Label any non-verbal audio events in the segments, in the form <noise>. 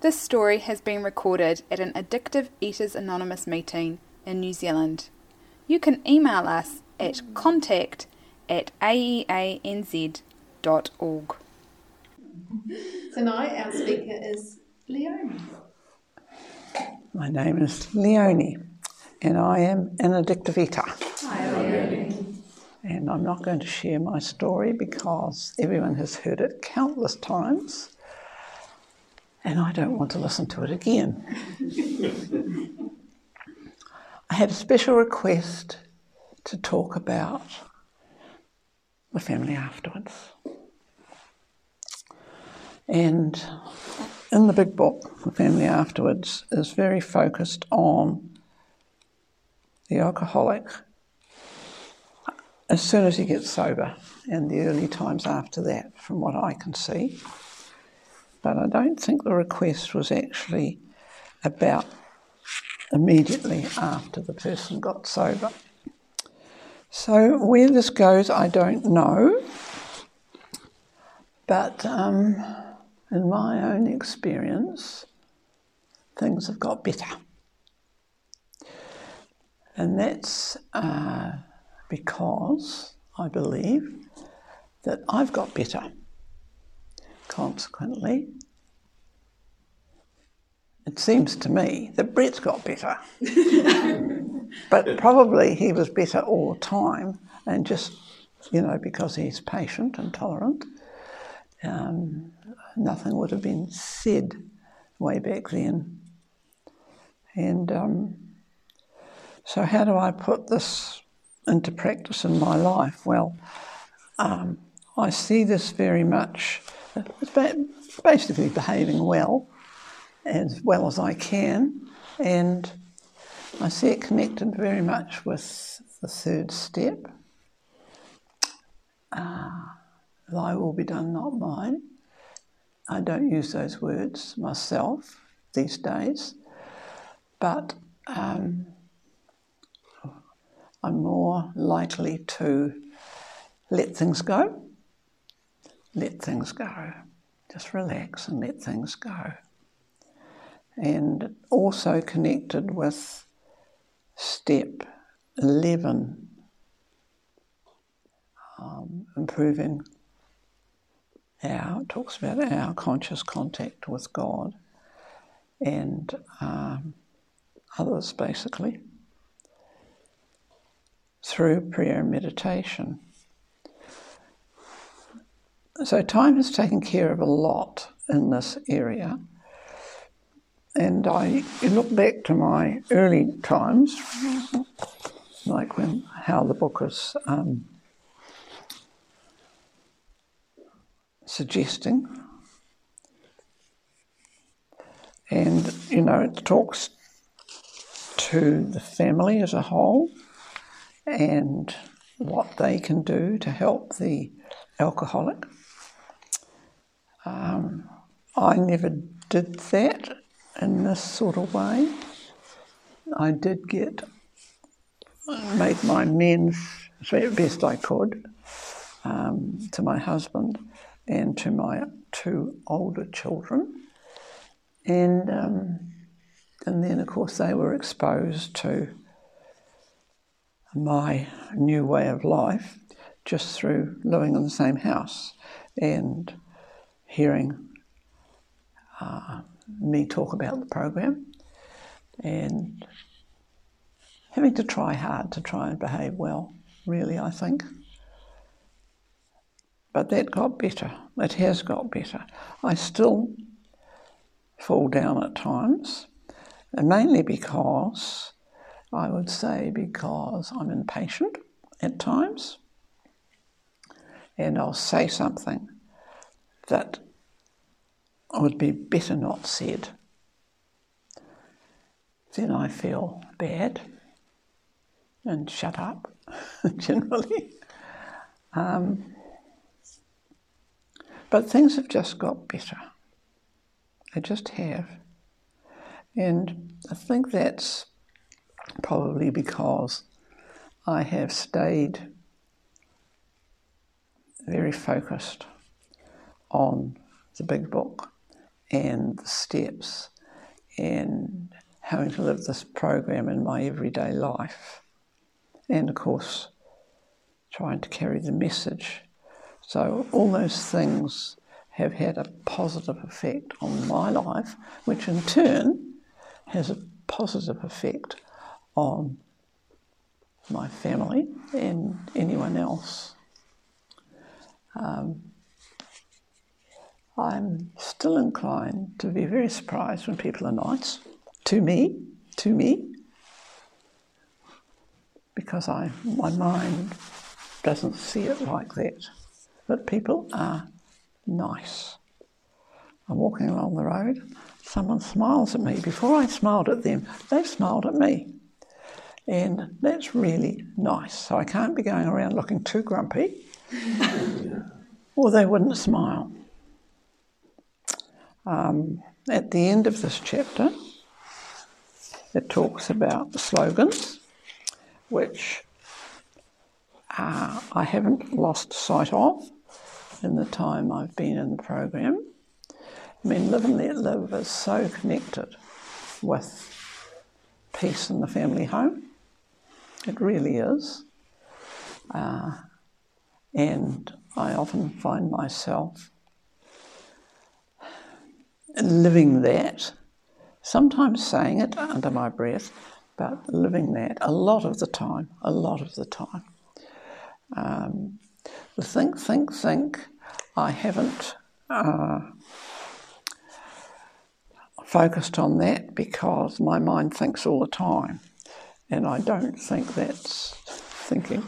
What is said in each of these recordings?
This story has been recorded at an Addictive Eaters Anonymous meeting in New Zealand. You can email us at contact at aeanz.org. Tonight our speaker is Leonie. My name is Leonie, and I am an addictive eater. Hi, Leonie. And I'm not going to share my story because everyone has heard it countless times, and I don't want to listen to it again. I had a special request to talk about the family afterwards. And in the big book, The Family Afterwards is very focused on the alcoholic as soon as he gets sober and the early times after that, from what I can see. But I don't think the request was actually about immediately after the person got sober. So, where this goes, I don't know. But um, in my own experience, things have got better. And that's uh, because I believe that I've got better. Consequently, it seems to me that Brett's got better. <laughs> but probably he was better all the time, and just, you know, because he's patient and tolerant, um, nothing would have been said way back then. And um, so, how do I put this into practice in my life? Well, um, I see this very much, it's basically behaving well, as well as I can, and I see it connected very much with the third step. Uh, Thy will be done, not mine. I don't use those words myself these days, but um, I'm more likely to let things go. Let things go. Just relax and let things go. And also connected with step 11, um, improving our, talks about our conscious contact with God and um, others basically through prayer and meditation. So, time has taken care of a lot in this area. And I look back to my early times, like when how the book is um, suggesting. And, you know, it talks to the family as a whole and what they can do to help the alcoholic. Um, I never did that in this sort of way. I did get, made my amends as best I could um, to my husband and to my two older children. And, um, and then, of course, they were exposed to my new way of life just through living in the same house and hearing uh, me talk about the program and having to try hard to try and behave well, really, I think. But that got better. It has got better. I still fall down at times, and mainly because I would say because I'm impatient at times, and I'll say something that would be better not said. Then I feel bad and shut up <laughs> generally. Um, but things have just got better. They just have. And I think that's probably because I have stayed very focused on the big book and the steps and having to live this program in my everyday life. And of course, trying to carry the message. So, all those things have had a positive effect on my life, which in turn has a positive effect on my family and anyone else. Um, I'm still inclined to be very surprised when people are nice to me, to me, because I, my mind doesn't see it like that. But people are nice. I'm walking along the road, someone smiles at me. Before I smiled at them, they've smiled at me. And that's really nice. So I can't be going around looking too grumpy, <laughs> or they wouldn't smile. Um, at the end of this chapter, it talks about the slogans, which uh, I haven't lost sight of in the time I've been in the program. I mean, Live and Let Live is so connected with peace in the family home. It really is. Uh, and I often find myself living that, sometimes saying it under my breath, but living that a lot of the time, a lot of the time. Um, the think, think, think, I haven't uh, focused on that because my mind thinks all the time, and I don't think that's thinking.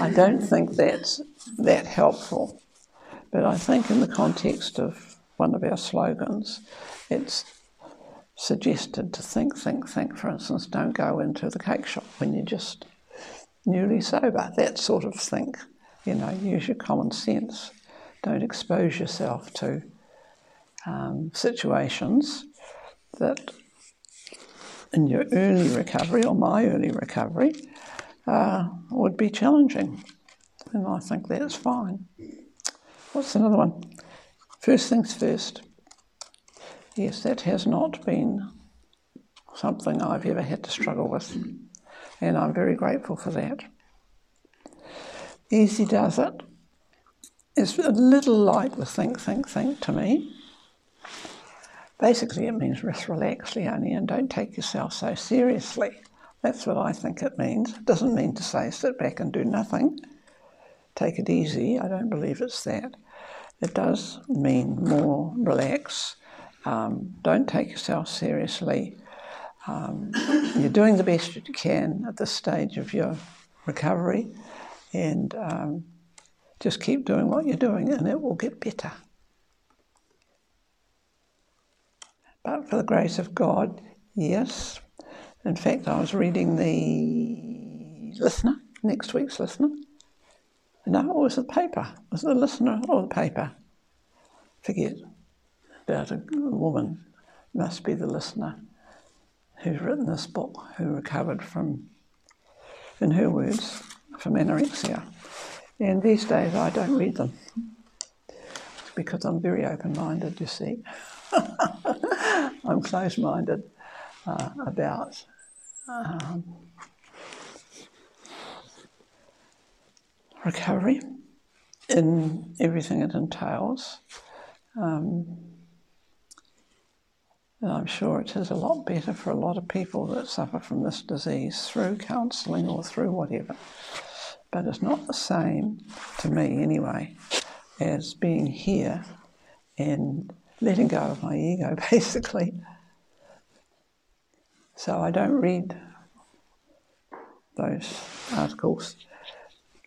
I don't think that's that helpful. But I think in the context of one of our slogans, it's suggested to think, think, think. For instance, don't go into the cake shop when you're just newly sober. That sort of think. You know, use your common sense. Don't expose yourself to um, situations that in your early recovery or my early recovery uh, would be challenging. And I think that's fine. What's another one? First things first. Yes, that has not been something I've ever had to struggle with, and I'm very grateful for that. Easy does it. It's a little like the think, think, think to me. Basically, it means rest, relax, Leonie, and don't take yourself so seriously. That's what I think it means. It doesn't mean to say sit back and do nothing. Take it easy. I don't believe it's that. It does mean more relax. Um, don't take yourself seriously. Um, you're doing the best you can at this stage of your recovery, and um, just keep doing what you're doing, and it will get better. But for the grace of God, yes. In fact, I was reading the listener, next week's listener, no, it was the paper. It Was the listener or the paper? Forget about a woman. Must be the listener who's written this book, who recovered from, in her words, from anorexia. And these days I don't read them because I'm very open minded, you see. <laughs> I'm close minded uh, about um, recovery in everything it entails. Um, and I'm sure it is a lot better for a lot of people that suffer from this disease through counselling or through whatever. But it's not the same, to me anyway, as being here and letting go of my ego, <laughs> basically. So I don't read those articles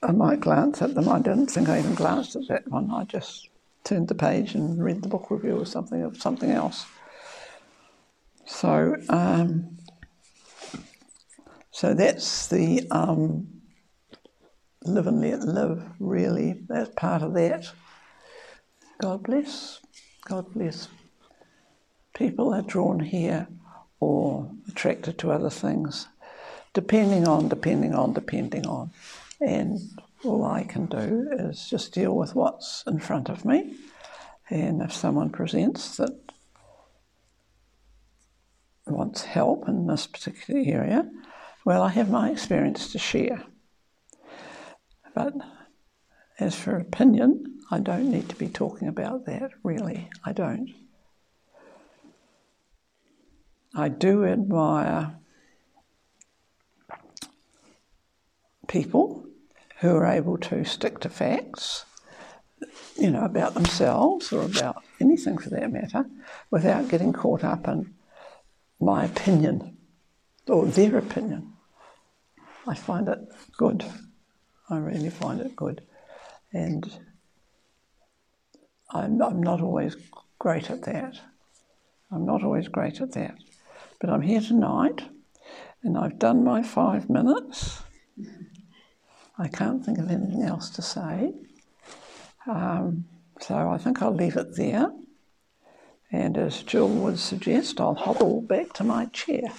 I might glance at them. I didn't think I even glanced at that one. I just turned the page and read the book review or something of something else. So, um, so that's the um, live and let live. Really, that's part of that. God bless. God bless. People are drawn here or attracted to other things, depending on, depending on, depending on. And all I can do is just deal with what's in front of me. And if someone presents that wants help in this particular area, well, I have my experience to share. But as for opinion, I don't need to be talking about that, really. I don't. I do admire people who are able to stick to facts, you know, about themselves or about anything for that matter, without getting caught up in my opinion or their opinion. I find it good. I really find it good. And I'm, I'm not always great at that. I'm not always great at that. But I'm here tonight and I've done my five minutes. I can't think of anything else to say. Um, so I think I'll leave it there. And as Jill would suggest, I'll hobble back to my chair.